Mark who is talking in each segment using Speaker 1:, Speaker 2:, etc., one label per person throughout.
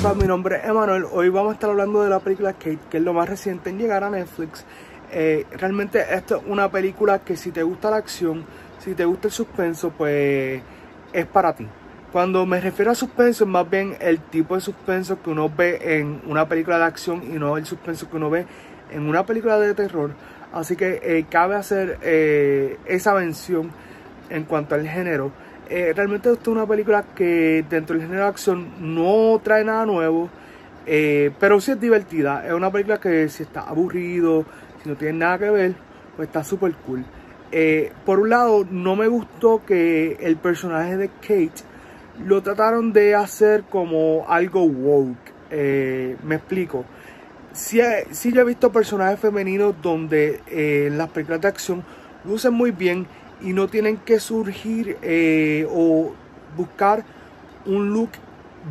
Speaker 1: Squad, mi nombre es Emanuel. Hoy vamos a estar hablando de la película Kate, que es lo más reciente en llegar a Netflix. Eh, realmente esto es una película que si te gusta la acción, si te gusta el suspenso, pues es para ti. Cuando me refiero a suspenso, es más bien el tipo de suspenso que uno ve en una película de acción y no el suspenso que uno ve en una película de terror. Así que eh, cabe hacer eh, esa mención en cuanto al género. Eh, realmente esto es una película que dentro del género de acción no trae nada nuevo, eh, pero sí es divertida. Es una película que si está aburrido, si no tiene nada que ver, pues está súper cool. Eh, por un lado, no me gustó que el personaje de Kate lo trataron de hacer como algo woke. me explico. Si sí, yo he visto personajes femeninos donde las películas de acción lucen muy bien y no tienen que surgir eh, o buscar un look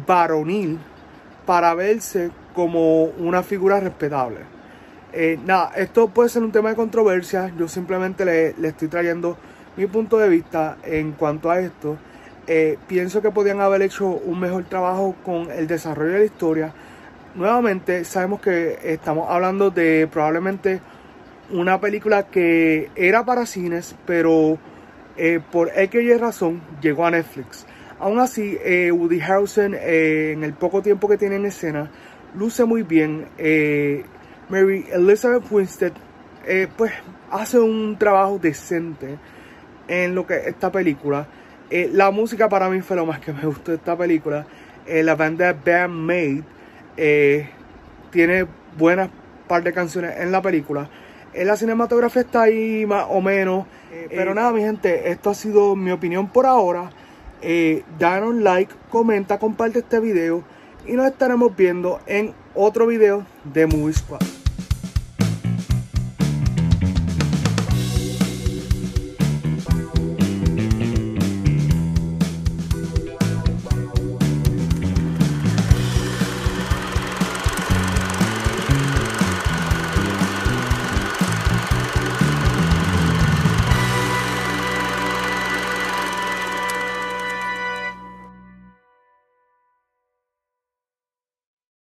Speaker 1: varonil para verse como una figura respetable. Eh, nada, esto puede ser un tema de controversia, yo simplemente le, estoy trayendo mi punto de vista en cuanto a esto. Eh, pienso que podían haber hecho un mejor trabajo con el desarrollo de la historia. Nuevamente, sabemos que estamos hablando de probablemente una película que era para cines, pero eh, por X razón llegó a Netflix. Aún así, eh, Woody Harrelson, eh, en el poco tiempo que tiene en escena, luce muy bien. Mary Elizabeth Winstead, pues, hace un trabajo decente en lo que esta película. la música para mí fue lo más que me gustó de esta película. la banda Band Made tiene buenas par de canciones en la película. En la cinematografía está ahí más o menos. Eh, pero nada, mi gente, esto ha sido mi opinión por ahora. Eh, danos like, comenta, comparte este video y nos estaremos viendo en otro video de Movie Squad.